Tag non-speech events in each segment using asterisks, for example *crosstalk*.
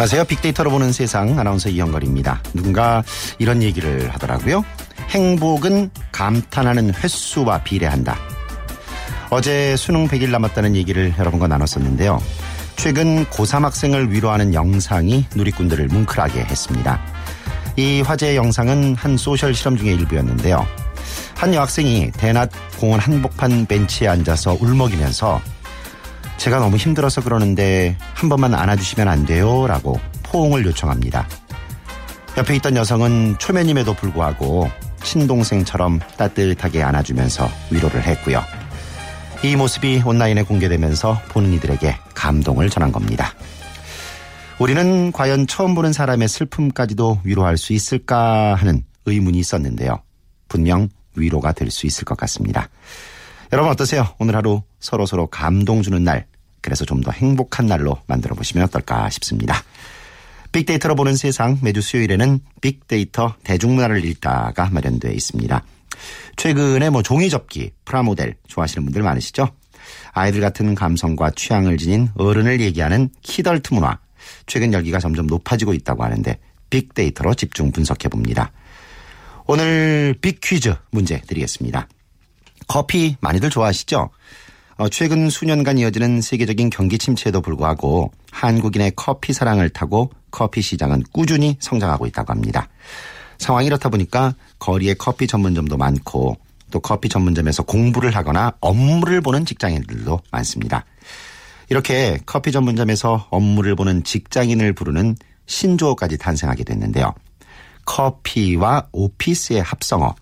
안녕하세요. 빅데이터로 보는 세상 아나운서 이영걸입니다. 누군가 이런 얘기를 하더라고요. 행복은 감탄하는 횟수와 비례한다. 어제 수능 100일 남았다는 얘기를 여러분과 나눴었는데요. 최근 고3 학생을 위로하는 영상이 누리꾼들을 뭉클하게 했습니다. 이 화제의 영상은 한 소셜 실험 중의 일부였는데요. 한 여학생이 대낮 공원 한복판 벤치에 앉아서 울먹이면서 제가 너무 힘들어서 그러는데 한 번만 안아주시면 안 돼요? 라고 포옹을 요청합니다. 옆에 있던 여성은 초면임에도 불구하고 친동생처럼 따뜻하게 안아주면서 위로를 했고요. 이 모습이 온라인에 공개되면서 보는 이들에게 감동을 전한 겁니다. 우리는 과연 처음 보는 사람의 슬픔까지도 위로할 수 있을까 하는 의문이 있었는데요. 분명 위로가 될 수 있을 것 같습니다. 여러분 어떠세요? 오늘 하루 서로 서로 감동 주는 날, 그래서 좀 더 행복한 날로 만들어 보시면 어떨까 싶습니다. 빅데이터로 보는 세상 매주 수요일에는 빅데이터 대중문화를 읽다가 마련되어 있습니다. 최근에 뭐 종이 접기, 프라모델 좋아하시는 분들 많으시죠? 아이들 같은 감성과 취향을 지닌 어른을 얘기하는 키덜트 문화. 최근 열기가 점점 높아지고 있다고 하는데 빅데이터로 집중 분석해 봅니다. 오늘 빅 퀴즈 문제 드리겠습니다. 커피 많이들 좋아하시죠? 어, 최근 수년간 이어지는 세계적인 경기 침체에도 불구하고 한국인의 커피 사랑을 타고 커피 시장은 꾸준히 성장하고 있다고 합니다. 상황이 이렇다 보니까 거리에 커피 전문점도 많고 또 커피 전문점에서 공부를 하거나 업무를 보는 직장인들도 많습니다. 이렇게 커피 전문점에서 업무를 보는 직장인을 부르는 신조어까지 탄생하게 됐는데요. 커피와 오피스의 합성어.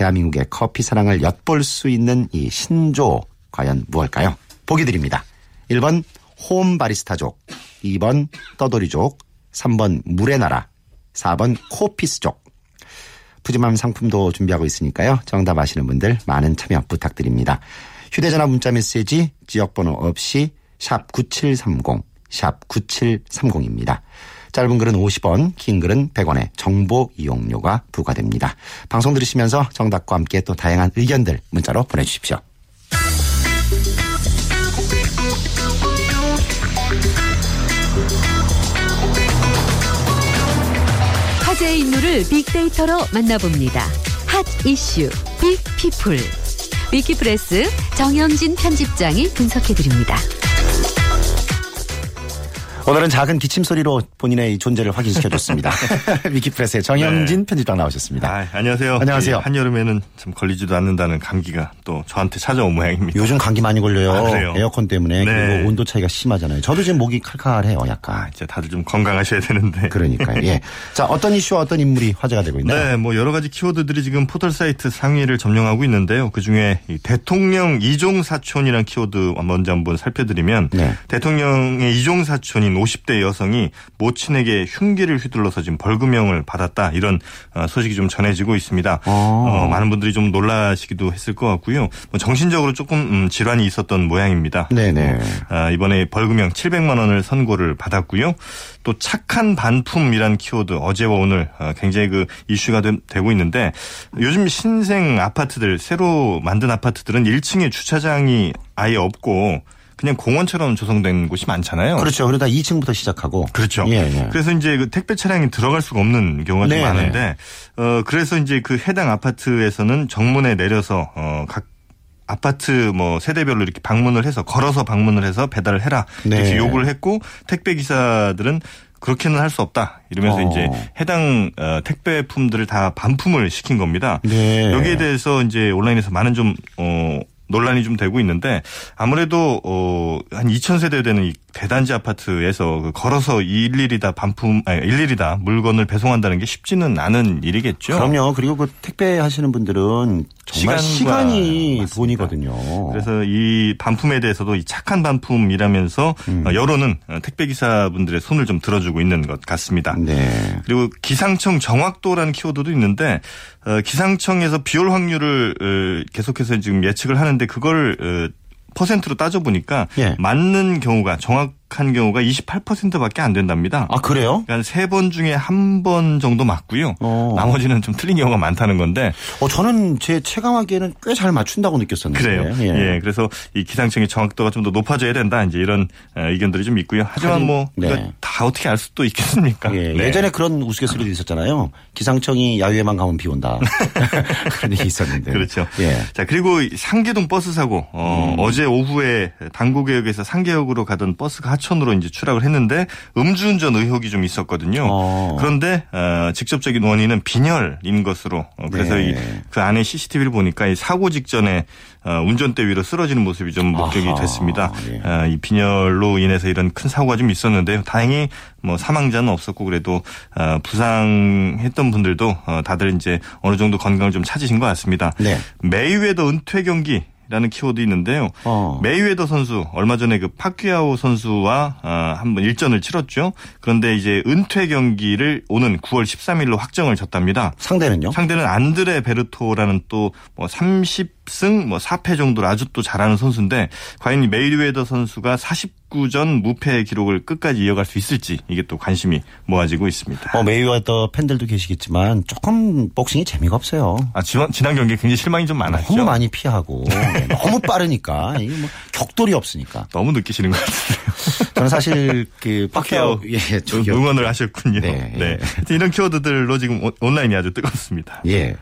대한민국의 커피 사랑을 엿볼 수 있는 이 신조어 과연 무엇일까요? 보기 드립니다. 1번 홈 바리스타족, 2번 떠돌이족, 3번 물의 나라, 4번 코피스족. 푸짐한 상품도 준비하고 있으니까요. 정답 아시는 분들 많은 참여 부탁드립니다. 휴대전화 문자 메시지 지역번호 없이 샵 9730, 샵 9730입니다. 짧은 글은 50원, 긴 글은 100원의 정보 이용료가 부과됩니다. 방송 들으시면서 정답과 함께 또 다양한 의견들 문자로 보내주십시오. 화제의 인물을 빅데이터로 만나봅니다. 핫 이슈 빅피플 위키프레스 정영진 편집장이 분석해드립니다. 오늘은 작은 기침 소리로 본인의 존재를 확인시켜줬습니다. *laughs* 위키프레스의 정영진 네. 편집장 나오셨습니다. 아, 안녕하세요. 안녕하세요. 한여름에는 좀 걸리지도 않는다는 감기가 또 저한테 찾아온 모양입니다. 요즘 감기 많이 걸려요. 아, 에어컨 때문에 네. 그리고 온도 차이가 심하잖아요. 저도 지금 목이 칼칼해요, 약간. 아, 이제 다들 좀 건강하셔야 되는데. 그러니까요. 예. 자, 어떤 이슈와 어떤 인물이 화제가 되고 있나요? 네, 뭐 여러 가지 키워드들이 지금 포털 사이트 상위를 점령하고 있는데요. 그 중에 대통령 이종 사촌이라는 키워드 먼저 한번 살펴드리면 네. 대통령의 이종 사촌인 50대 여성이 모친에게 흉기를 휘둘러서 지금 벌금형을 받았다 이런 어, 소식이 좀 전해지고 있습니다. 아. 어, 많은 분들이 좀 놀라시기도 했을 것 같고요. 뭐 정신적으로 조금 음, 질환이 있었던 모양입니다. 네네. 어, 이번에 벌금형 700만 원을 선고를 받았고요. 또 착한 반품이란 키워드 어제와 오늘 어, 굉장히 그 이슈가 되고 있는데 요즘 신생 아파트들 새로 만든 아파트들은 1층에 주차장이 아예 없고 그냥 공원처럼 조성된 곳이 많잖아요. 그렇죠. 그러다 2층부터 시작하고. 그렇죠. 예, 예. 그래서 이제 그 택배 차량이 들어갈 수가 없는 경우가 네, 좀 많은데, 네. 어, 그래서 이제 그 해당 아파트에서는 정문에 내려서, 어, 각 아파트 뭐 세대별로 이렇게 방문을 해서 걸어서 방문을 해서 배달을 해라 네. 이렇게 요구를 했고 택배 기사들은 그렇게는 할 수 없다 이러면서 어. 이제 해당 어, 택배품들을 다 반품을 시킨 겁니다. 네. 여기에 대해서 이제 온라인에서 많은 좀 어, 논란이 좀 되고 있는데 아무래도 어한 2,000세대 되는 이 대단지 아파트에서 그 걸어서 일일이 다 반품 아니 일일이 다 물건을 배송한다는 게 쉽지는 않은 일이겠죠. 그럼요. 그리고 그 택배 하시는 분들은 정말 시간이. 돈이거든요. 그래서 이 반품에 대해서도 이 착한 반품이라면서 음. 어, 여론은 택배 기사분들의 손을 좀 들어주고 있는 것 같습니다. 네. 그리고 기상청 정확도라는 키워드도 있는데 어, 기상청에서 비올 확률을 어, 계속해서 지금 예측을 하는 데 그걸 퍼센트로 따져 보니까 예. 맞는 경우가 정확 한 경우가 28%밖에 안 된답니다. 아 그래요? 그러니까 세 번 중에 한 번 정도 맞고요. 어. 나머지는 좀 틀린 경우가 많다는 건데 어 저는 제 체감하기에는 꽤 잘 맞춘다고 느꼈었는데. 그래요. 예. 그래서 이 기상청의 정확도가 좀 더 높아져야 된다. 이제 이런 어, 의견들이 좀 있고요. 하지만 하긴, 뭐 네. 어떻게 알 수도 있겠습니까? 예, 네. 예전에 그런 우스갯소리도 있었잖아요. 기상청이 야유에만 가면 비 온다. *laughs* 그런 얘기 있었는데. 그렇죠. 예. 자 그리고 이 상계동 버스 사고 어, 어제 오후에 당구개역에서 상계역으로 가던 버스가 하천으로 이제 추락을 했는데 음주운전 의혹이 좀 있었거든요. 어. 그런데 어, 직접적인 원인은 빈혈인 것으로 어, 그래서 네. 이, 그 안에 CCTV를 보니까 이 사고 직전에 어, 운전대 위로 쓰러지는 모습이 좀 목격이 아하, 됐습니다. 예. 어, 이 빈혈로 인해서 이런 큰 사고가 좀 있었는데요. 다행히 뭐 사망자는 없었고 그래도 어, 부상했던 분들도 어, 다들 이제 어느 정도 건강을 좀 찾으신 것 같습니다. 네. 메이웨더 은퇴 경기. 라는 키워드 있는데요. 어. 메이웨더 선수 얼마 전에 그 파퀴아오 선수와 어, 한번 일전을 치렀죠. 그런데 이제 은퇴 경기를 오는 9월 13일로 확정을 졌답니다. 상대는요? 상대는 안드레 베르토라는 또뭐 30 승 뭐 4패 정도로 아주 또 잘하는 선수인데 과연 이 메이웨더 선수가 49전 무패 기록을 끝까지 이어갈 수 있을지 이게 또 관심이 모아지고 있습니다. 어, 메이웨더 팬들도 계시겠지만 조금 복싱이 재미가 없어요. 아 지난 지난 경기에 굉장히 실망이 좀 많았죠. 너무 많이 피하고 네, 너무 빠르니까 이게 뭐 격돌이 없으니까. 너무 느끼시는 것 같은데요. *laughs* 저는 사실 그 파키아오 예, 저기 응원을 하셨군요. 네, 네. 예. 이런 키워드들로 지금 온- 온라인이 아주 뜨겁습니다. 예.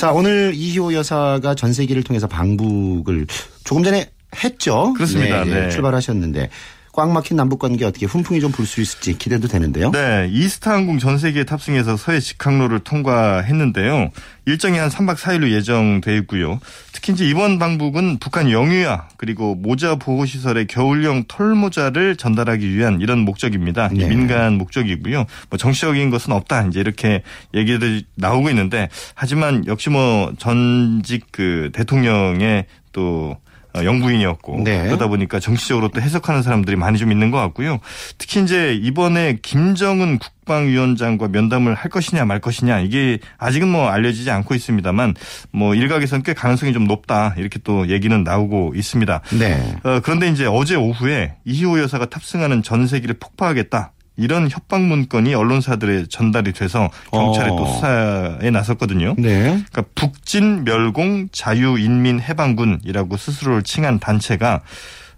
자, 오늘 이희호 여사가 전세기를 통해서 방북을 조금 전에 했죠. 그렇습니다. 네, 네. 출발하셨는데 꽉 막힌 남북 관계 어떻게 훈풍이 좀 불 수 있을지 기대도 되는데요. 네, 이스타항공 전 세계에 탑승해서 서해 직항로를 통과했는데요. 일정이 한 3박 4일로 예정돼 있고요. 특히 이제 이번 방북은 북한 영유아 그리고 모자 보호 시설의 겨울용 털모자를 전달하기 위한 이런 목적입니다. 이 네. 민간 목적이고요. 뭐 정치적인 것은 없다. 이제 이렇게 얘기들이 나오고 있는데 하지만 역시 뭐 전직 그 대통령의 또 어, 영부인이었고 네. 그러다 보니까 정치적으로 또 해석하는 사람들이 많이 좀 있는 것 같고요. 특히 이제 이번에 김정은 국방위원장과 면담을 할 것이냐 말 것이냐 이게 아직은 뭐 알려지지 않고 있습니다만 뭐 일각에서는 꽤 가능성이 좀 높다 이렇게 또 얘기는 나오고 있습니다. 네. 어, 그런데 이제 어제 오후에 이희호 여사가 탑승하는 전세기를 폭파하겠다. 이런 협박 문건이 언론사들에 전달이 돼서 경찰에 어. 또 수사에 나섰거든요. 네. 그러니까 북진 멸공 자유인민 해방군이라고 스스로를 칭한 단체가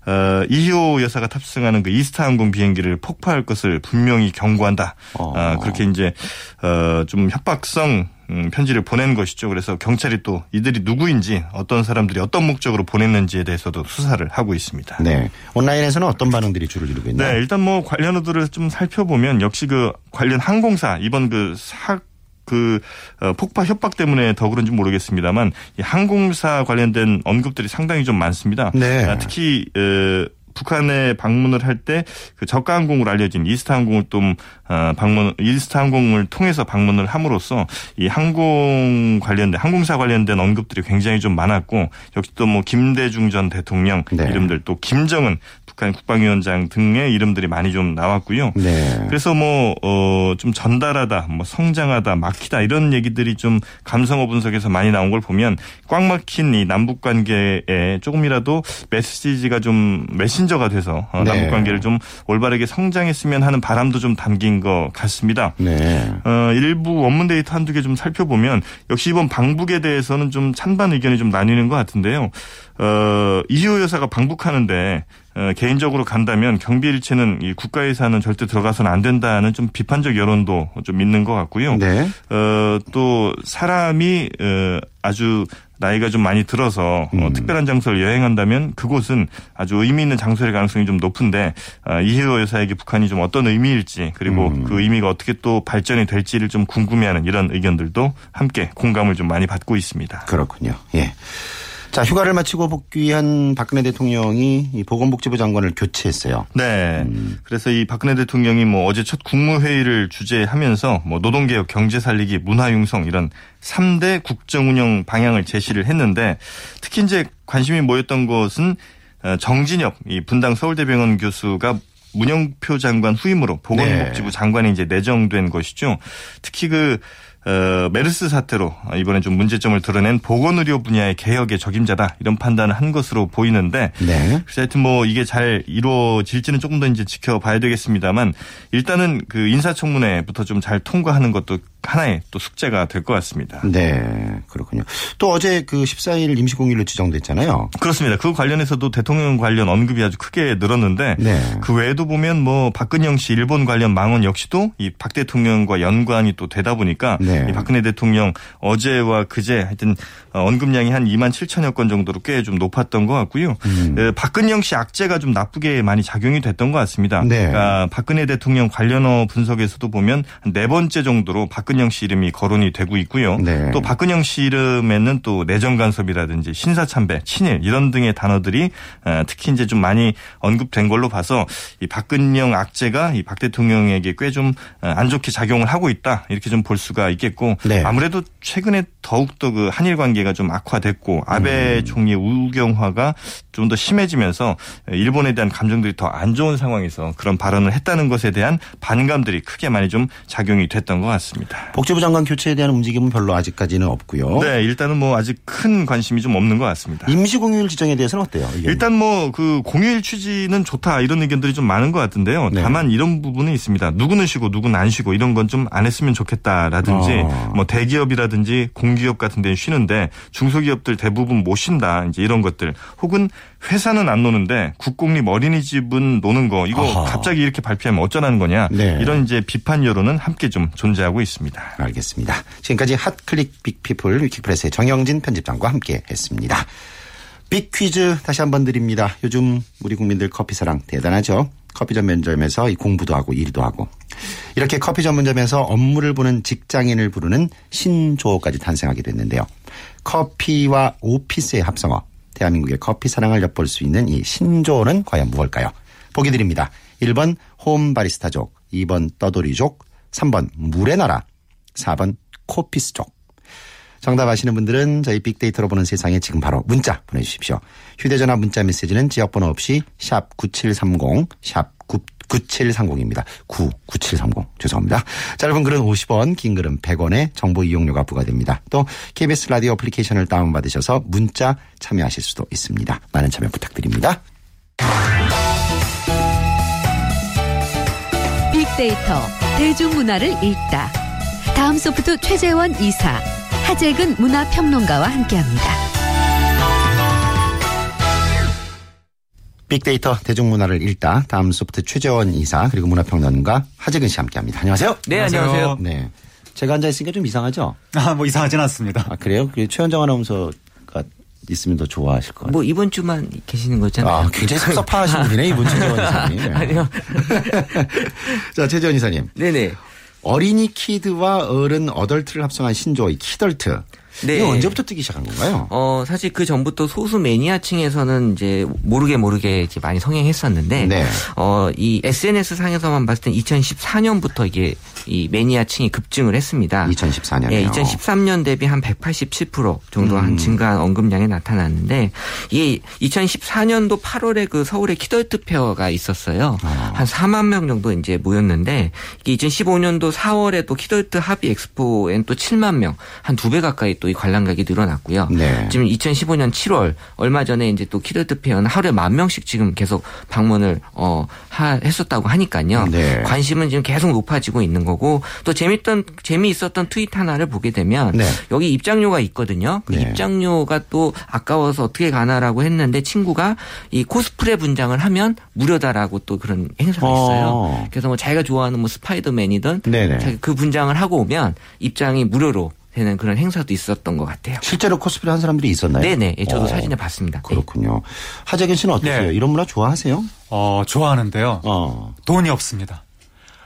어, 이희호 여사가 탑승하는 그 이스타항공 비행기를 폭파할 것을 분명히 경고한다. 어. 아, 그렇게 이제 어, 좀 협박성 음, 편지를 보낸 것이죠. 그래서 경찰이 또 이들이 누구인지 어떤 사람들이 어떤 목적으로 보냈는지에 대해서도 수사를 하고 있습니다. 네. 온라인에서는 어떤 반응들이 줄을 이루고 있나요? 네, 일단 뭐 관련어들을 좀 살펴보면 역시 그 관련 항공사 이번 그 사, 그 어, 폭파 협박 때문에 더 그런지 모르겠습니다만 이 항공사 관련된 언급들이 상당히 좀 많습니다. 네. 아, 특히 어, 북한에 방문을 할 때 그 저가 항공으로 알려진 이스타 항공을 좀 어, 방문 이스타 항공을 통해서 방문을 함으로써 이 항공 관련된 항공사 관련된 언급들이 굉장히 좀 많았고 역시 또 뭐 김대중 전 대통령 네. 이름들 또 김정은 북한 국방위원장 등의 이름들이 많이 좀 나왔고요. 네. 그래서 뭐, 어, 좀 전달하다, 뭐 성장하다, 막히다 이런 얘기들이 좀 감성어 분석에서 많이 나온 걸 보면 꽉 막힌 이 남북 관계에 조금이라도 메시지가 좀 메 신저가 돼서 어, 네. 남북 관계를 좀 올바르게 성장했으면 하는 바람도 좀 담긴 것 같습니다. 네. 어, 일부 원문 데이터 한두 개 좀 살펴보면 역시 이번 방북에 대해서는 좀 찬반 의견이 좀 나뉘는 것 같은데요. 어, 이희호 여사가 방북하는데 어, 개인적으로 간다면 경비 일체는 이 국가 예산은 절대 들어가서는 안 된다는 좀 비판적 여론도 좀 있는 것 같고요. 네. 어, 또 사람이 어, 아주 나이가 좀 많이 들어서 어, 음. 특별한 장소를 여행한다면 그곳은 아주 의미 있는 장소일 가능성이 좀 높은데 어, 이혜호 여사에게 북한이 좀 어떤 의미일지 그리고 음. 그 의미가 어떻게 또 발전이 될지를 좀 궁금해하는 이런 의견들도 함께 공감을 좀 많이 받고 있습니다. 그렇군요. 예. 자, 휴가를 마치고 복귀한 박근혜 대통령이 이 보건복지부 장관을 교체했어요. 네. 음. 그래서 이 박근혜 대통령이 뭐 어제 첫 국무회의를 주재하면서 뭐 노동개혁, 경제 살리기, 문화융성 이런 3대 국정운영 방향을 제시를 했는데 특히 이제 관심이 모였던 것은 어, 정진엽 이 분당 서울대병원 교수가 문영표 장관 후임으로 보건복지부 네. 장관이 이제 내정된 것이죠. 특히 그 어, 메르스 사태로 이번에 좀 문제점을 드러낸 보건의료 분야의 개혁의 적임자다 이런 판단을 한 것으로 보이는데 네. 그래서 하여튼 뭐 이게 잘 이루어질지는 조금 더 이제 지켜봐야 되겠습니다만 일단은 그 인사청문회부터 좀 잘 통과하는 것도 하나의 또 숙제가 될 것 같습니다. 네, 그렇군요. 또 어제 그 14일 임시공휴일로 지정됐잖아요. 그렇습니다. 그 관련해서도 대통령 관련 언급이 아주 크게 늘었는데 네. 그 외에도 보면 뭐 박근영 씨 일본 관련 망언 역시도 이 박 대통령과 연관이 또 되다 보니까 네. 이 박근혜 대통령 어제와 그제 하여튼 어, 언급량이 한 2만 7천여 건 정도로 꽤 좀 높았던 것 같고요. 음. 에, 박근영 씨 악재가 좀 나쁘게 많이 작용이 됐던 것 같습니다. 네. 그러니까 박근혜 대통령 관련어 분석에서도 보면 한네 번째 정도로 박근 영 씨 이름이 거론이 되고 있고요. 네. 또 박근영 씨 이름에는 또 내정 간섭이라든지 신사 참배, 친일 이런 등의 단어들이 어, 특히 이제 좀 많이 언급된 걸로 봐서 이 박근영 악재가 이 박 대통령에게 꽤좀 어, 안 좋게 작용을 하고 있다 이렇게 좀 볼 수가 있겠고 네. 아무래도 최근에 더욱더 그 한일 관계가 좀 악화됐고 아베 음. 총리의 우경화가 좀 더 심해지면서 일본에 대한 감정들이 더 안 좋은 상황에서 그런 발언을 했다는 것에 대한 반감들이 크게 많이 좀 작용이 됐던 것 같습니다. 복지부 장관 교체에 대한 움직임은 별로 아직까지는 없고요. 네, 일단은 뭐 아직 큰 관심이 좀 없는 것 같습니다. 임시 공휴일 지정에 대해서는 어때요? 의견이? 일단 뭐 그 공휴일 취지는 좋다 이런 의견들이 좀 많은 것 같은데요. 네. 다만 이런 부분은 있습니다. 누구는 쉬고 누구는 안 쉬고 이런 건 좀 안 했으면 좋겠다라든지 어. 뭐 대기업이라든지 공기업 같은 데는 쉬는데 중소기업들 대부분 못 쉰다 이제 이런 것들 혹은 회사는 안 노는데 국공립 어린이집은 노는 거 이거 아하. 갑자기 이렇게 발표하면 어쩌라는 거냐 네. 이런 이제 비판 여론은 함께 좀 존재하고 있습니다. 알겠습니다. 지금까지 핫클릭 빅피플 위키프레스의 정영진 편집장과 함께 했습니다. 빅퀴즈 다시 한번 드립니다. 요즘 우리 국민들 커피 사랑 대단하죠? 커피 전문점에서 이 공부도 하고 일도 하고 이렇게 커피 전문점에서 업무를 보는 직장인을 부르는 신조어까지 탄생하게 됐는데요. 커피와 오피스의 합성어 대한민국의 커피 사랑을 엿볼 수 있는 이 신조어는 과연 무엇일까요? 보기 드립니다. 1번 홈 바리스타족, 2번 떠돌이족, 3번 물의 나라, 4번 코피스족. 정답 아시는 분들은 저희 빅데이터로 보는 세상에 지금 바로 문자 보내주십시오. 휴대전화 문자 메시지는 지역번호 없이 샵 9730, 샵 9730입니다. 9, 9730. 죄송합니다. 짧은 글은 50원, 긴 글은 100원의 정보 이용료가 부과됩니다. 또 KBS 라디오 애플리케이션을 다운받으셔서 문자 참여하실 수도 있습니다. 많은 참여 부탁드립니다. 빅데이터 대중문화를 읽다. 다음 소프트 최재원 이사, 하재근 문화평론가와 함께합니다. 빅데이터 대중문화를 읽다 다음 소프트 최재원 이사 그리고 문화평론가 하재근 씨 함께합니다. 안녕하세요. 네, 안녕하세요. 네. 제가 앉아 있으니까 좀 이상하죠? 아, 뭐 이상하진 않습니다. 아, 그래요? 그 최현정 아나운서가 있으면 더 좋아하실 것 같아요. 뭐 이번 주만 계시는 거잖아요. 아, 굉장히 섭섭하신 분이네, 이분 최재원 이사님. 네. *laughs* 아니요. *laughs* 자, 최재원 이사님. 네네. 어린이 키드와 어른 어덜트를 합성한 신조어 이 키덜트. 네. 이거 언제부터 뜨기 시작한 건가요? 어, 사실 그 전부터 소수 매니아층에서는 이제 모르게 모르게 이제 많이 성행했었는데, 네. 어, 이 SNS 상에서만 봤을 땐 2014년부터 이게 이 매니아층이 급증을 했습니다. 2014년에요. 예, 2013년 대비 한 187% 정도 한 음. 증가한 언급량이 나타났는데 이게 2014년도 8월에 그 서울에 키덜트 페어가 있었어요. 아. 한 4만 명 정도 이제 모였는데 이게 2015년도 4월에 또 키덜트 하비 엑스포엔 또 7만 명, 한 두 배 가까이 또 이 관람객이 늘어났고요. 네. 지금 2015년 7월 얼마 전에 이제 또 키덜트 페어는 하루에 만 명씩 지금 계속 방문을 어 하, 했었다고 하니까요. 네. 관심은 지금 계속 높아지고 있는 거고 또 재밌던 재미있었던 트윗 하나를 보게 되면 네. 여기 입장료가 있거든요. 그 네. 입장료가 또 아까워서 어떻게 가나라고 했는데 친구가 이 코스프레 분장을 하면 무료다라고 또 그런 행사가 어. 있어요. 그래서 뭐 자기가 좋아하는 뭐 스파이더맨이든. 자기 그 분장을 하고 오면 입장이 무료로 되는 그런 행사도 있었던 것 같아요. 실제로 코스프레 한 사람들이 있었나요? 네네. 예, 저도 어, 사진에 봤습니다. 네. 그렇군요. 하재근 씨는 어떠세요? 네. 이런 문화 좋아하세요? 어, 좋아하는데요. 어. 돈이 없습니다.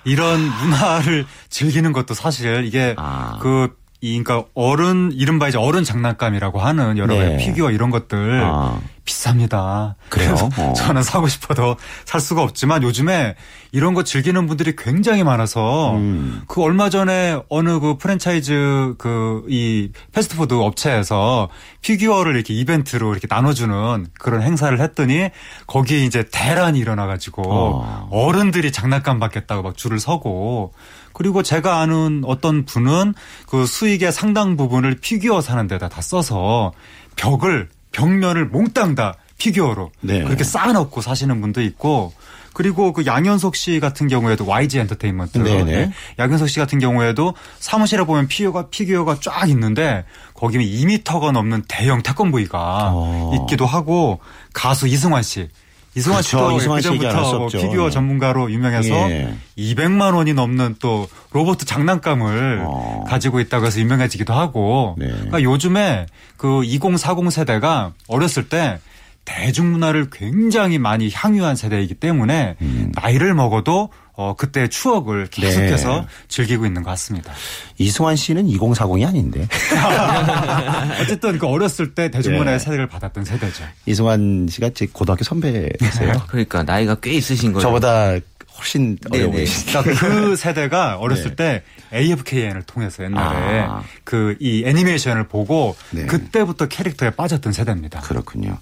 이런 문화를 즐기는 것도 사실 이게 아. 그, 이, 그러니까 어른, 이른바 이제 어른 장난감이라고 하는 여러 가지 네. 피규어 이런 것들 아. 비쌉니다. 그래요? 어. 저는 사고 싶어도 살 수가 없지만 요즘에 이런 거 즐기는 분들이 굉장히 많아서 음. 그 얼마 전에 어느 그 프랜차이즈 그 이 패스트푸드 업체에서 피규어를 이렇게 이벤트로 이렇게 나눠주는 그런 행사를 했더니 거기에 이제 대란이 일어나가지고 어. 어. 른들이 장난감 받겠다고 막 줄을 서고 그리고 제가 아는 어떤 분은 그 수익의 상당 부분을 피규어 사는 데다 다 써서 벽을 벽면을 몽땅 다 피규어로 네. 그렇게 쌓아놓고 사시는 분도 있고 그리고 그 양현석 씨 같은 경우에도 YG 엔터테인먼트 네네. 네. 양현석 씨 같은 경우에도 사무실에 보면 피규어가 피규어가 쫙 있는데 거기는 2미터가 넘는 대형 태권브이가 어. 있기도 하고 가수 이승환 씨 이승환 그렇죠. 씨도 그전부터 뭐. 피규어 전문가로 유명해서 예. 200만 원이 넘는 또 로봇 장난감을 어. 가지고 있다고 해서 유명해지기도 하고 네. 그러니까 요즘에 그 2040 세대가 어렸을 때 대중문화를 굉장히 많이 향유한 세대이기 때문에 나이를 먹어도 어 그때 추억을 계속해서 음. 네. 즐기고 있는 것 같습니다. 이승환 씨는 2040이 아닌데. *laughs* 어쨌든 그 어렸을 때 대중문화의 네. 세대를 받았던 세대죠. 이승환 씨가 제 고등학교 선배세요. 그러니까 나이가 꽤 있으신 거죠. 저보다 훨씬 어려 네네. 보이시죠. 그러니까 그 세대가 어렸을 때 AFKN을 통해서 옛날에 네. 아. 그이 애니메이션을 보고 네. 그때부터 캐릭터에 빠졌던 세대입니다. 그렇군요.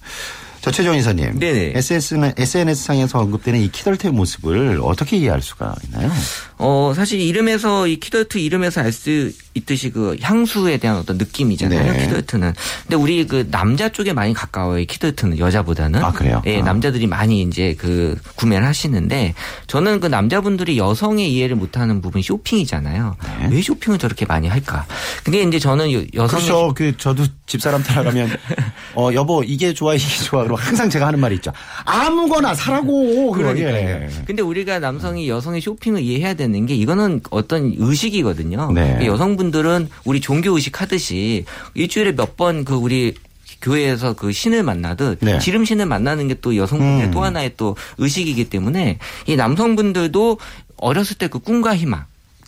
저 최종 이사님. 네네. SNS는, SNS상에서 언급되는 이 키덜트의 모습을 어떻게 이해할 수가 있나요? 어, 사실 이름에서 이 키덜트 이름에서 알 수 있듯이 그 향수에 대한 어떤 느낌이잖아요. 네. 키덜트는. 근데 우리 그 남자 쪽에 많이 가까워요. 이 키덜트는 여자보다는. 아, 그래요? 예, 아. 남자들이 많이 이제 그 구매를 하시는데 저는 그 남자분들이 여성의 이해를 못하는 부분 쇼핑이잖아요. 네. 왜 쇼핑을 저렇게 많이 할까? 근데 이제 저는 여- 여성의 그렇죠. 그 저도 집사람 따라가면 *laughs* 어 여보 이게 좋아 이게 좋아 그러면 항상 제가 하는 말이 있죠. 아무거나 사라고. 그러니까요. 예. 근데 우리가 남성이 여성의 쇼핑을 이해해야 되는 게 이거는 어떤 의식이거든요. 네. 그러니까 여성분들은 우리 종교 의식 하듯이 일주일에 몇 번 그 우리 교회에서 그 신을 만나듯 네. 지름 신을 만나는 게 또 여성분들의 음. 또 하나의 또 의식이기 때문에 이 남성분들도 어렸을 때 그 꿈과 희망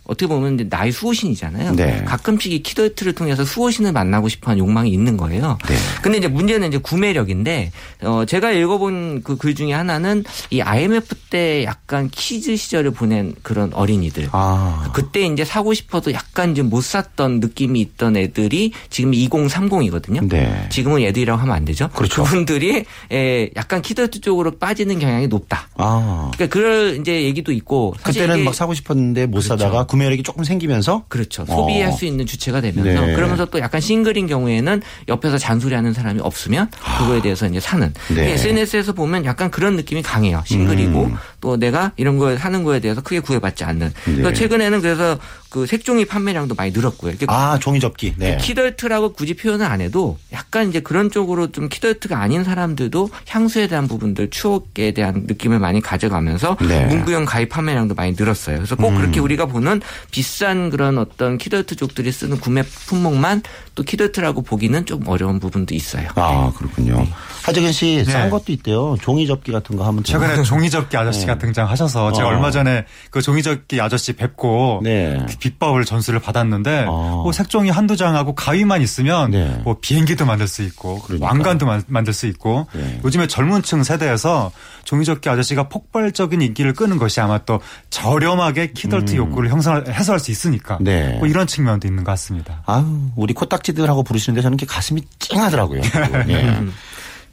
어떻게 보면 이제 나의 수호신이잖아요. 네. 가끔씩 이 키덜트를 통해서 수호신을 만나고 싶어하는 욕망이 있는 거예요. 네. 근데 이제 문제는 이제 구매력인데 어 제가 읽어본 그 글 중에 하나는 이 IMF 때 약간 kids 시절을 보낸 그런 어린이들. 아. 그때 이제 사고 싶어도 약간 좀 못 샀던 느낌이 있던 애들이 지금 2030이거든요. 네. 지금은 애들이라고 하면 안 되죠. 그렇죠. 그분들이 에 약간 키더트 쪽으로 빠지는 경향이 높다. 아. 그러니까 그럴 이제 얘기도 있고 그때는 막 사고 싶었는데 못 그렇죠. 사다가 구매력이 조금 생기면서 그렇죠. 소비할 어. 수 있는 주체가 되면서 네. 그러면서 또 약간 싱글인 경우에는 옆에서 잔소리하는 사람이 없으면 그거에 대해서 이제 사는. 네. SNS에서 보면 약간 그런 느낌이 강해요. 싱글이고 음. 또 내가 이런 걸 사는 거에 대해서 크게 구애받지 않는. 그래서 네. 최근에는 그래서 그 색종이 판매량도 많이 늘었고요. 이렇게 아 종이 접기. 네. 키덜트라고 굳이 표현을 안 해도 약간 이제 그런 쪽으로 좀 키덜트가 아닌 사람들도 향수에 대한 부분들 추억에 대한 느낌을 많이 가져가면서 네. 음. 문구형 가입 판매량도 많이 늘었어요. 그래서 꼭 그렇게 우리가 보는 비싼 그런 어떤 키덜트족들이 쓰는 구매 품목만 또 키덜트라고 보기는 좀 어려운 부분도 있어요. 아 그렇군요. 하재근 씨싼 네. 것도 있대요. 종이 접기 같은 거 하면 좀- 최근에 종이 접기 아저씨가 등장하셔서 제가 어. 얼마 전에 그 종이 접기 아저씨 뵙고 네. 그 비법을 전수를 받았는데 어. 뭐 색종이 한두 장하고 가위만 있으면 네. 뭐 비행기도 만들 수 있고 그러니까. 왕관도 만- 만들 수 있고 네. 요즘에 젊은층 세대에서 종이접기 아저씨가 폭발적인 인기를 끄는 것이 아마 또 저렴하게 키덜트 욕구를 형성할 해소할 수 있으니까 음. 네. 뭐 이런 측면도 있는 것 같습니다. 아우 우리 코딱지들하고 부르시는데 저는 이렇게 가슴이 찡하더라고요. *laughs* 예.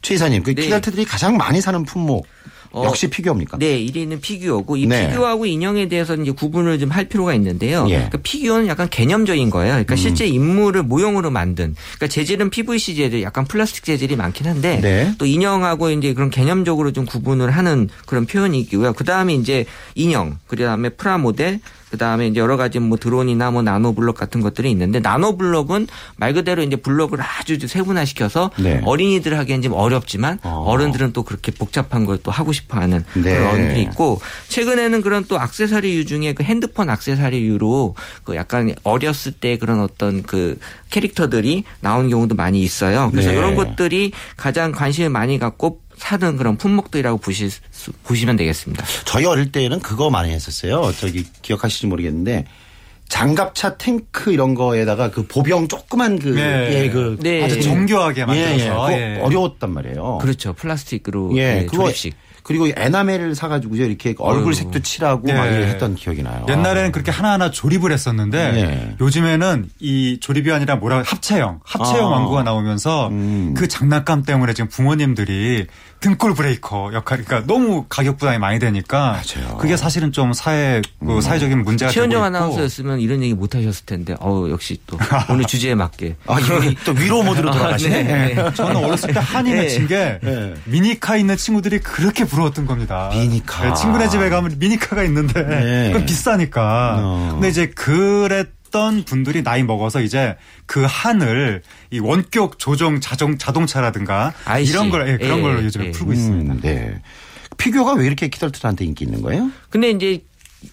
최 이사님 그 네. 키덜트들이 가장 많이 사는 품목 어, 역시 피규어입니까? 네, 1위는 피규어고 이 네. 피규어하고 인형에 대해서 이제 구분을 좀 할 필요가 있는데요. 예. 그러니까 피규어는 약간 개념적인 거예요. 그러니까 실제 인물을 모형으로 만든. 그러니까 재질은 PVC 재질, 약간 플라스틱 재질이 많긴 한데 네. 또 인형하고 이제 그런 개념적으로 좀 구분을 하는 그런 표현이 있고요. 그 다음에 이제 인형, 그 다음에 프라모델, 그 다음에 이제 여러 가지 뭐 드론이나 뭐 나노 블럭 같은 것들이 있는데 나노 블럭은 말 그대로 이제 블럭을 아주 세분화시켜서 네. 어린이들 하기엔 좀 어렵지만 어. 어른들은 또 그렇게 복잡한 걸 또 하고 싶어 하는 네. 그런 어른들이 있고 최근에는 그런 또 악세사리류 중에 그 핸드폰 악세사리류로 그 약간 어렸을 때 그런 어떤 그 캐릭터들이 나온 경우도 많이 있어요. 그래서 네. 이런 것들이 가장 관심을 많이 갖고 사는 그런 품목들이라고 보실 수, 보시면 되겠습니다. 저희 어릴 때는 그거 많이 했었어요. 저기 기억하실지 모르겠는데 장갑차 탱크 이런 거에다가 그 보병 조그만 그 네. 예, 그 네. 아주 정교하게 예, 만들어서 예. 예. 어려웠단 말이에요. 그렇죠. 플라스틱으로 예, 네, 그거 조립식. 그리고 에나멜을 사가지고요 이렇게 얼굴 어휴. 색도 칠하고 네. 막 이렇게 했던 기억이 나요. 옛날에는 그렇게 하나하나 조립을 했었는데 네. 요즘에는 이 조립이 아니라 뭐라 합체형 합체형 아. 왕구가 나오면서 음. 그 장난감 때문에 지금 부모님들이 등골 브레이커 역할, 그러니까 너무 가격 부담이 많이 되니까 맞아요. 그게 사실은 좀 사회 그 사회적인 문제가 되고 최현정 아나운서였으면 이런 얘기 못 하셨을 텐데, 어우, 역시 또 *laughs* 오늘 주제에 맞게. 아, 이분이 또 위로 모드로 돌아가시네. 네, 네. 저는 어렸을 때 한이 네. 맺힌 게 네. 미니카 있는 친구들이 그렇게 부러웠던 겁니다. 미니카. 네, 친구네 집에 가면 미니카가 있는데 네. 그건 비싸니까. 어. 근데 이제 그랬 던 분들이 나이 먹어서 이제 그 한을 이 원격 조종 자동 자동차라든가 IC. 이런 걸 예, 그런 예, 걸로 요즘에 예. 풀고 있습니다. 음, 네. 피규어가 왜 이렇게 키덜트한테 인기 있는 거예요? 근데 이제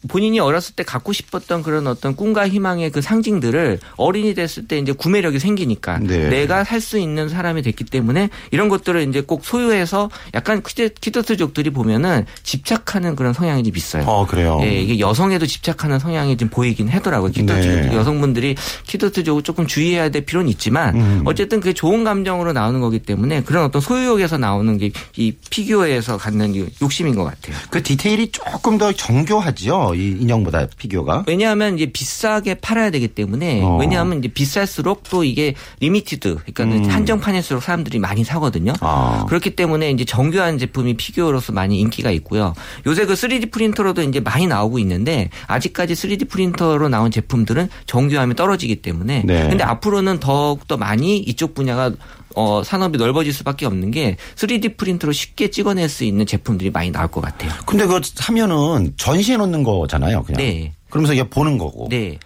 본인이 어렸을 때 갖고 싶었던 그런 어떤 꿈과 희망의 그 상징들을 어린이 됐을 때 이제 구매력이 생기니까 네. 내가 살 수 있는 사람이 됐기 때문에 이런 것들을 이제 꼭 소유해서 약간 키더트족들이 보면은 집착하는 그런 성향이 좀 있어요. 어, 그래요. 예, 이게 여성에도 집착하는 성향이 좀 보이긴 하더라고요. 키더트 네. 여성분들이 키더트족을 조금 주의해야 될 필요는 있지만 음. 어쨌든 그게 좋은 감정으로 나오는 거기 때문에 그런 어떤 소유욕에서 나오는 게 이 피규어에서 갖는 이 욕심인 것 같아요. 그 디테일이 조금 더 정교하 죠. 이 인형보다 피규어가. 왜냐하면 이제 비싸게 팔아야 되기 때문에 어. 왜냐하면 이제 비쌀수록 또 이게 limited 그러니까 한정판일수록 사람들이 많이 사거든요. 음. 아. 그렇기 때문에 이제 정교한 제품이 피규어로서 많이 인기가 있고요. 요새 그 3D 프린터로도 이제 많이 나오고 있는데 아직까지 3D 프린터로 나온 제품들은 정교함이 떨어지기 때문에 네. 근데 앞으로는 더욱 더 많이 이쪽 분야가 어, 산업이 넓어질 수밖에 없는 게 3D 프린터로 쉽게 찍어낼 수 있는 제품들이 많이 나올 것 같아요. 근데 그거 사면은 전시해 놓는 거잖아요. 그냥. 네. 그러면서 이게 보는 거고. 네.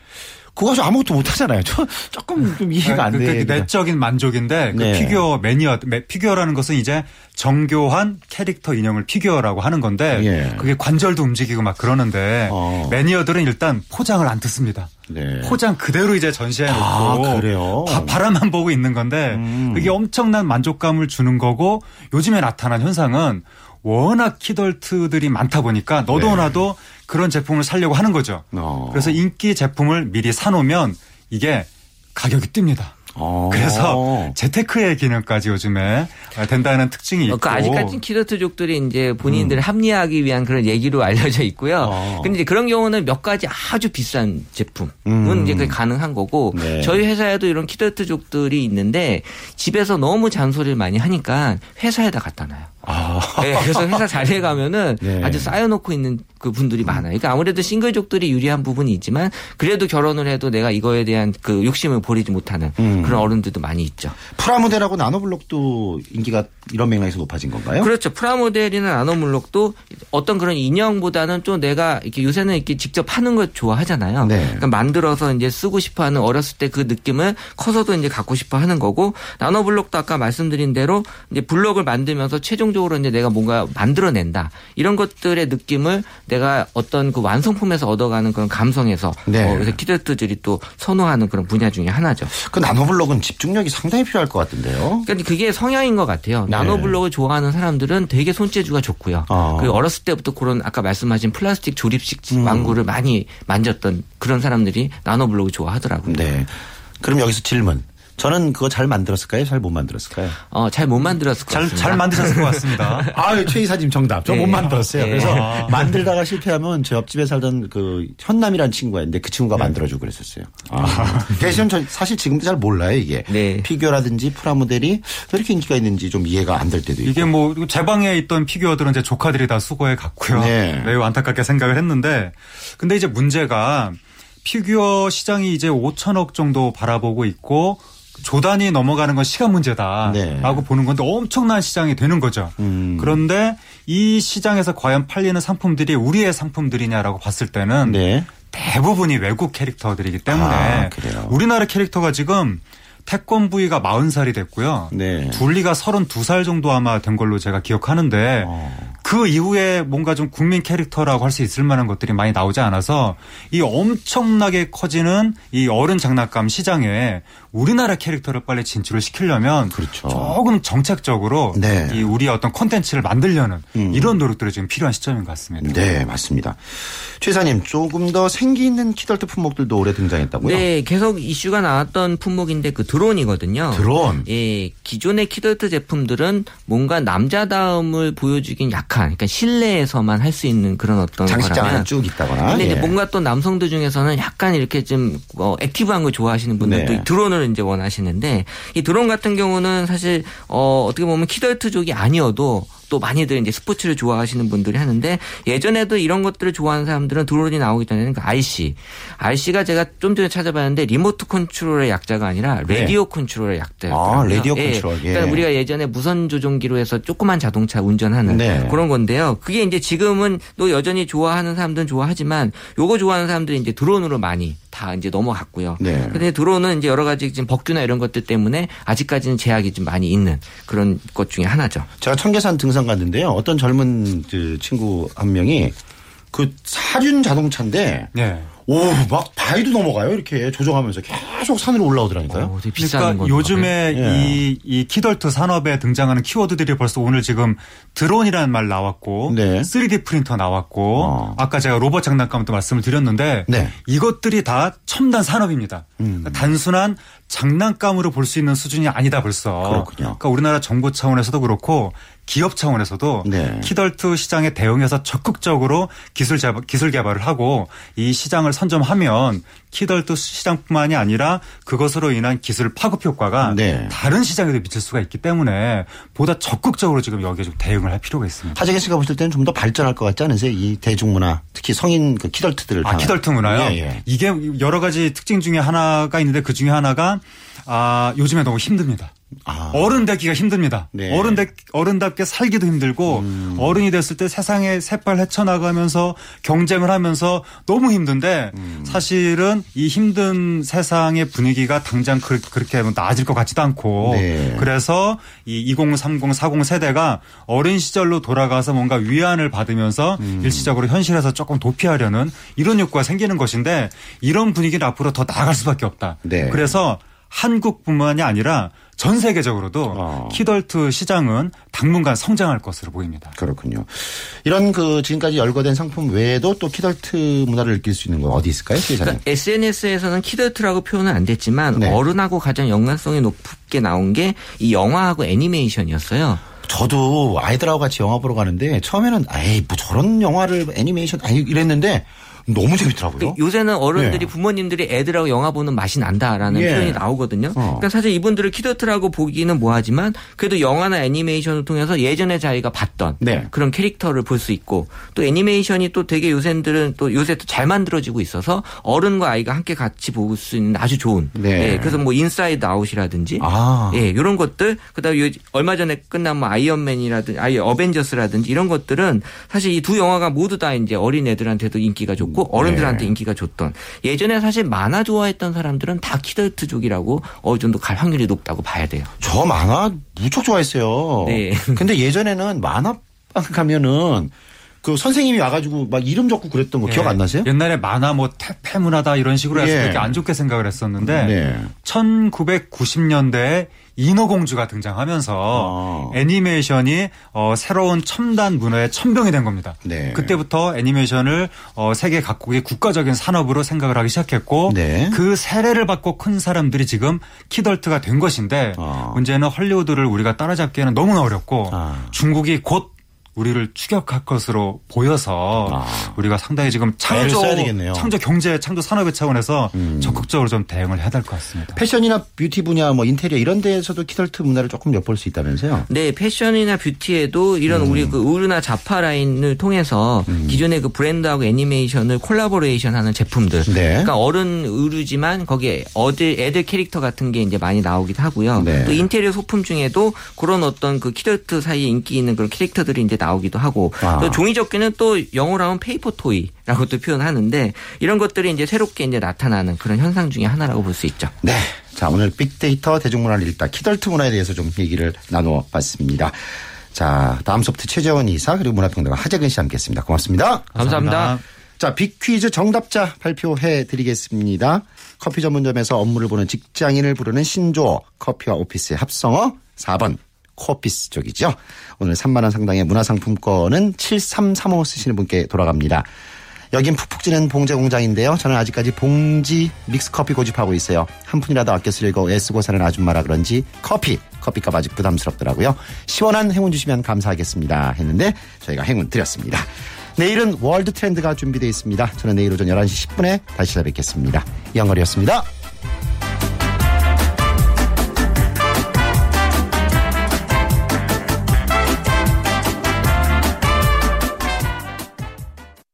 그거 가지고 아무것도 못 하잖아요. 저 조금 좀 이해가 안 그, 돼. 그 내적인 만족인데 그 네. 피규어 매니어 매- 피규어라는 것은 이제 정교한 캐릭터 인형을 피규어라고 하는 건데 예. 그게 관절도 움직이고 막 그러는데 어. 매니어들은 일단 포장을 안 뜯습니다. 네. 포장 그대로 이제 전시해 놓고 아? 바, 바라만 보고 있는 건데 음. 그게 엄청난 만족감을 주는 거고 요즘에 나타난 현상은 워낙 키덜트들이 많다 보니까 너도 네. 나도 그런 제품을 사려고 하는 거죠. 어. 그래서 인기 제품을 미리 사놓으면 이게 가격이 뜁니다. 어. 그래서 재테크의 기능까지 요즘에 된다는 특징이 있고. 그 아직까지 키더트족들이 이제 본인들을 합리화하기 위한 그런 얘기로 알려져 있고요. 음. 어. 근데 이제 그런 경우는 몇 가지 아주 비싼 제품은 음. 이제 그게 가능한 거고 네. 저희 회사에도 이런 키더트족들이 있는데 집에서 너무 잔소리를 많이 하니까 회사에다 갖다 놔요. 아. 네, 그래서 회사 자리에 가면은 *laughs* 네. 아주 쌓여놓고 있는 그 분들이 많아요. 그러니까 아무래도 싱글족들이 유리한 부분이 있지만 그래도 결혼을 해도 내가 이거에 대한 그 욕심을 버리지 못하는 음. 그런 어른들도 많이 있죠. 프라모델하고 나노블록도 인기가 이런 맥락에서 높아진 건가요? 그렇죠. 프라모델이나 나노물록도 어떤 그런 인형보다는 좀 내가 이렇게 요새는 이렇게 직접 하는 걸 좋아하잖아요. 네. 그러니까 만들어서 이제 쓰고 싶어 하는 어렸을 때 그 느낌을 커서도 이제 갖고 싶어 하는 거고 나노블록도 아까 말씀드린 대로 이제 블록을 만들면서 최종적으로 이제 내가 뭔가 만들어낸다. 이런 것들의 느낌을 내가 어떤 그 완성품에서 얻어가는 그런 감성에서 네. 어, 그래서 키드트들이 또 선호하는 그런 분야 중에 하나죠. 그 나노블록 은 집중력이 상당히 필요할 것 같은데요. 그러니까 그게 성향인 것 같아요. 나노블록을 좋아하는 사람들은 되게 손재주가 좋고요. 어. 그리고 어렸을 때부터 그런 아까 말씀하신 플라스틱 조립식 음. 완구를 많이 만졌던 그런 사람들이 나노블록을 좋아하더라고요. 네. 그럼 여기서 질문. 저는 그거 잘 만들었을까요? 잘 못 만들었을까요? 어, 잘 못 만들었을 것 잘, 같습니다. 잘 만드셨을 것 같습니다. *laughs* 아, 최 이사님 정답. 저못 네. 만들었어요. 네. 그래서 아. 만들다가 실패하면 제 옆집에 살던 그 현남이라는 친구가 있는데 그 친구가 만들어주고 그랬었어요. 아. *laughs* 대신 저 사실 지금도 잘 몰라요, 이게. 네. 피규어라든지 프라모델이 왜 이렇게 인기가 있는지 좀 이해가 안 될 때도 있고. 이게 뭐 제 방에 있던 피규어들은 제 조카들이 다 수거해 갔고요. 네. 매우 안타깝게 생각을 했는데 근데 이제 문제가 피규어 시장이 이제 5천억 정도 바라보고 있고 조단이 넘어가는 건 시간 문제다라고 네. 보는 건데 엄청난 시장이 되는 거죠. 음. 그런데 이 시장에서 과연 팔리는 상품들이 우리의 상품들이냐라고 봤을 때는 네. 대부분이 외국 캐릭터들이기 때문에 아? 우리나라 캐릭터가 지금 태권부이가 40살이 됐고요. 네. 둘리가 32살 정도 아마 된 걸로 제가 기억하는데 어. 그 이후에 뭔가 좀 국민 캐릭터라고 할 수 있을 만한 것들이 많이 나오지 않아서 이 엄청나게 커지는 이 어른 장난감 시장에 우리나라 캐릭터를 빨리 진출을 시키려면 그렇죠. 조금 정책적으로 네. 이 우리 어떤 콘텐츠를 만들려는 음. 이런 노력들이 지금 필요한 시점인 것 같습니다. 네, 맞습니다. 최 이사님, 조금 더 생기 있는 키덜트 품목들도 올해 등장했다고요? 네, 계속 이슈가 나왔던 품목인데 그 드론이거든요. 드론. 예, 기존의 키덜트 제품들은 뭔가 남자다움을 보여주긴 약한, 그러니까 실내에서만 할 수 있는 그런 어떤 장식장 쭉 있다거나. 근데 이제 예. 뭔가 또 남성들 중에서는 약간 이렇게 좀 어, active한 걸 좋아하시는 분들도 네. 드론을 이제 원하시는데 이 드론 같은 경우는 사실 어, 어떻게 보면 키덜트족이 아니어도 또 많이들 이제 스포츠를 좋아하시는 분들이 하는데 예전에도 이런 것들을 좋아하는 사람들은 드론이 나오기 전에는 그 RC, RC가 제가 좀 전에 찾아봤는데 remote control의 약자가 아니라 radio control의 약자예요. 아, radio control. 예. 그러니까 우리가 예전에 무선 조종기로 해서 조그만 자동차 운전하는 네. 그런 건데요. 그게 이제 지금은 또 여전히 좋아하는 사람들은 좋아하지만 요거 좋아하는 사람들이 이제 드론으로 많이 다 이제 넘어갔고요. 네. 근데 드론은 이제 여러 가지 지금 법규나 이런 것들 때문에 아직까지는 제약이 좀 많이 있는 그런 것 중에 하나죠. 제가 청계산 등산 갔는데요. 어떤 젊은 그 친구 한 명이 그 사륜 자동차인데 네. 오, 막 바위도 넘어가요. 이렇게 조정하면서 계속 산으로 올라오더라니까요. 어, 되게 비싼 그러니까 건 요즘에 예. 이, 이 키덜트 산업에 등장하는 키워드들이 벌써 오늘 지금 드론이라는 말 나왔고 네. 3D 프린터 나왔고 어. 아까 제가 로봇 장난감도 말씀을 드렸는데 네. 음. 이것들이 다 첨단 산업입니다. 그러니까 단순한 장난감으로 볼 수 있는 수준이 아니다 벌써. 그렇군요. 그러니까 우리나라 정부 차원에서도 그렇고 기업 차원에서도 네. 키덜트 시장에 대응해서 적극적으로 기술 자- 기술 개발을 하고 이 시장을 선점하면 키덜트 시장뿐만이 아니라 그것으로 인한 기술 파급 효과가 네. 다른 시장에도 미칠 수가 있기 때문에 보다 적극적으로 지금 여기에 좀 대응을 할 필요가 있습니다. 하재근 씨가 보실 때는 좀 더 발전할 것 같지 않으세요? 이 대중문화, 특히 성인 그 키덜트들을. 아. 키덜트 문화요? 예, 예. 이게 여러 가지 특징 중에 하나가 있는데 그 중에 하나가 아, 요즘에 너무 힘듭니다. 아. 어른 되기가 힘듭니다. 네. 음. 어른 되, 어른답게 살기도 힘들고 어른이 됐을 때 세상에 새빨 헤쳐나가면서 경쟁을 하면서 너무 힘든데 음. 사실은 이 힘든 세상의 분위기가 당장 그, 그렇게 뭐 나아질 것 같지도 않고 네. 그래서 이 2030, 40 세대가 어린 시절로 돌아가서 뭔가 위안을 받으면서 음. 일시적으로 현실에서 조금 도피하려는 이런 욕구가 생기는 것인데 이런 분위기는 앞으로 더 나아갈 수밖에 없다. 네. 그래서 한국뿐만이 아니라 전 세계적으로도 어. 키덜트 시장은 당분간 성장할 것으로 보입니다. 그렇군요. 이런 그 지금까지 열거된 상품 외에도 또 키덜트 문화를 느낄 수 있는 거 어디 있을까요? 그러니까 SNS에서는 키덜트라고 표현은 안 됐지만 네. 어른하고 가장 연관성이 높게 나온 게 이 영화하고 애니메이션이었어요. 저도 아이들하고 같이 영화 보러 가는데 처음에는 에이 뭐 저런 영화를 애니메이션 아니 이랬는데 너무 재밌더라고요. 요새는 어른들이 네. 부모님들이 애들하고 영화 보는 맛이 난다라는 예. 표현이 나오거든요. 어. 그러니까 사실 이분들을 키덜트라고 보기는 뭐하지만 그래도 영화나 애니메이션을 통해서 예전에 자기가 봤던 네. 그런 캐릭터를 볼 수 있고 또 애니메이션이 또 되게 요새들은 또 요새 또 잘 만들어지고 있어서 어른과 아이가 함께 같이 볼 수 있는 아주 좋은. 네. 예, 그래서 뭐 인사이드 아웃이라든지 아. 예, 이런 것들 그다음에 요- 얼마 전에 끝난 뭐 아이언맨이라든지 아이 어벤져스라든지 이런 것들은 사실 이 두 영화가 모두 다 이제 어린 애들한테도 인기가 좋고 어른들한테 네. 인기가 좋던 예전에 사실 만화 좋아했던 사람들은 다 키덜트족이라고 어느 정도 갈 확률이 높다고 봐야 돼요. 저 만화 무척 좋아했어요. 네. 근데 예전에는 만화방 가면은 그 선생님이 와가지고 막 이름 적고 그랬던 거 기억 안 나세요? 예. 옛날에 만화 뭐 태폐문화다 이런 식으로 해서 예. 그렇게 안 좋게 생각을 했었는데 네. 1990년대에 인어공주가 등장하면서 아. 애니메이션이 어, 새로운 첨단 문화의 천병이 된 겁니다. 네. 그때부터 애니메이션을 어, 세계 각국의 국가적인 산업으로 생각을 하기 시작했고 네. 그 세례를 받고 큰 사람들이 지금 키덜트가 된 것인데 아. 문제는 헐리우드를 우리가 따라잡기에는 너무나 어렵고 아. 중국이 곧 우리를 추격할 것으로 보여서 아. 우리가 상당히 지금 창조. 창조 경제 창조 산업의 차원에서 음. 적극적으로 좀 대응을 해야 될 것 같습니다. 패션이나 뷰티 분야 뭐 인테리어 이런 데에서도 키덜트 문화를 조금 엿볼 수 있다면서요? 네, 패션이나 뷰티에도 이런 음. 우리 그 의류나 잡화 라인을 통해서 기존의 그 브랜드하고 애니메이션을 collaboration하는 제품들. 네. 그러니까 어른 의류지만 거기에 어들 애들 캐릭터 같은 게 이제 많이 나오기도 하고요. 네. 또 인테리어 소품 중에도 그런 어떤 그 키덜트 사이에 인기 있는 그런 캐릭터들이 이제 나오기도 하고 아. 또 종이 접기는 또 영어로 하면 paper toy라고 또 표현하는데 이런 것들이 이제 새롭게 이제 나타나는 그런 현상 중에 하나라고 볼 수 있죠. 네. 자, 오늘 빅데이터 대중문화를 읽다 키덜트 문화에 대해서 좀 얘기를 나누어 봤습니다. 자, 다음 소프트 최재원 이사 그리고 문화평론가 하재근 씨 함께했습니다. 고맙습니다. 감사합니다. 자, 빅퀴즈 정답자 발표해 드리겠습니다. 커피 전문점에서 업무를 보는 직장인을 부르는 신조어 커피와 오피스의 합성어 4번 코피스족이죠. 오늘 3만 원 상당의 문화상품권은 7335 쓰시는 분께 돌아갑니다. 여긴 푹푹 찌는 봉제 공장인데요. 저는 아직까지 봉지 믹스커피 고집하고 있어요. 한 푼이라도 아껴 쓰려고 애쓰고 사는 아줌마라 그런지 커피, 커피값 아직 부담스럽더라고요. 시원한 행운 주시면 감사하겠습니다. 했는데 저희가 행운 드렸습니다. 내일은 월드 트렌드가 준비되어 있습니다. 저는 내일 오전 11시 10분에 다시 찾아뵙겠습니다. 이영걸이었습니다.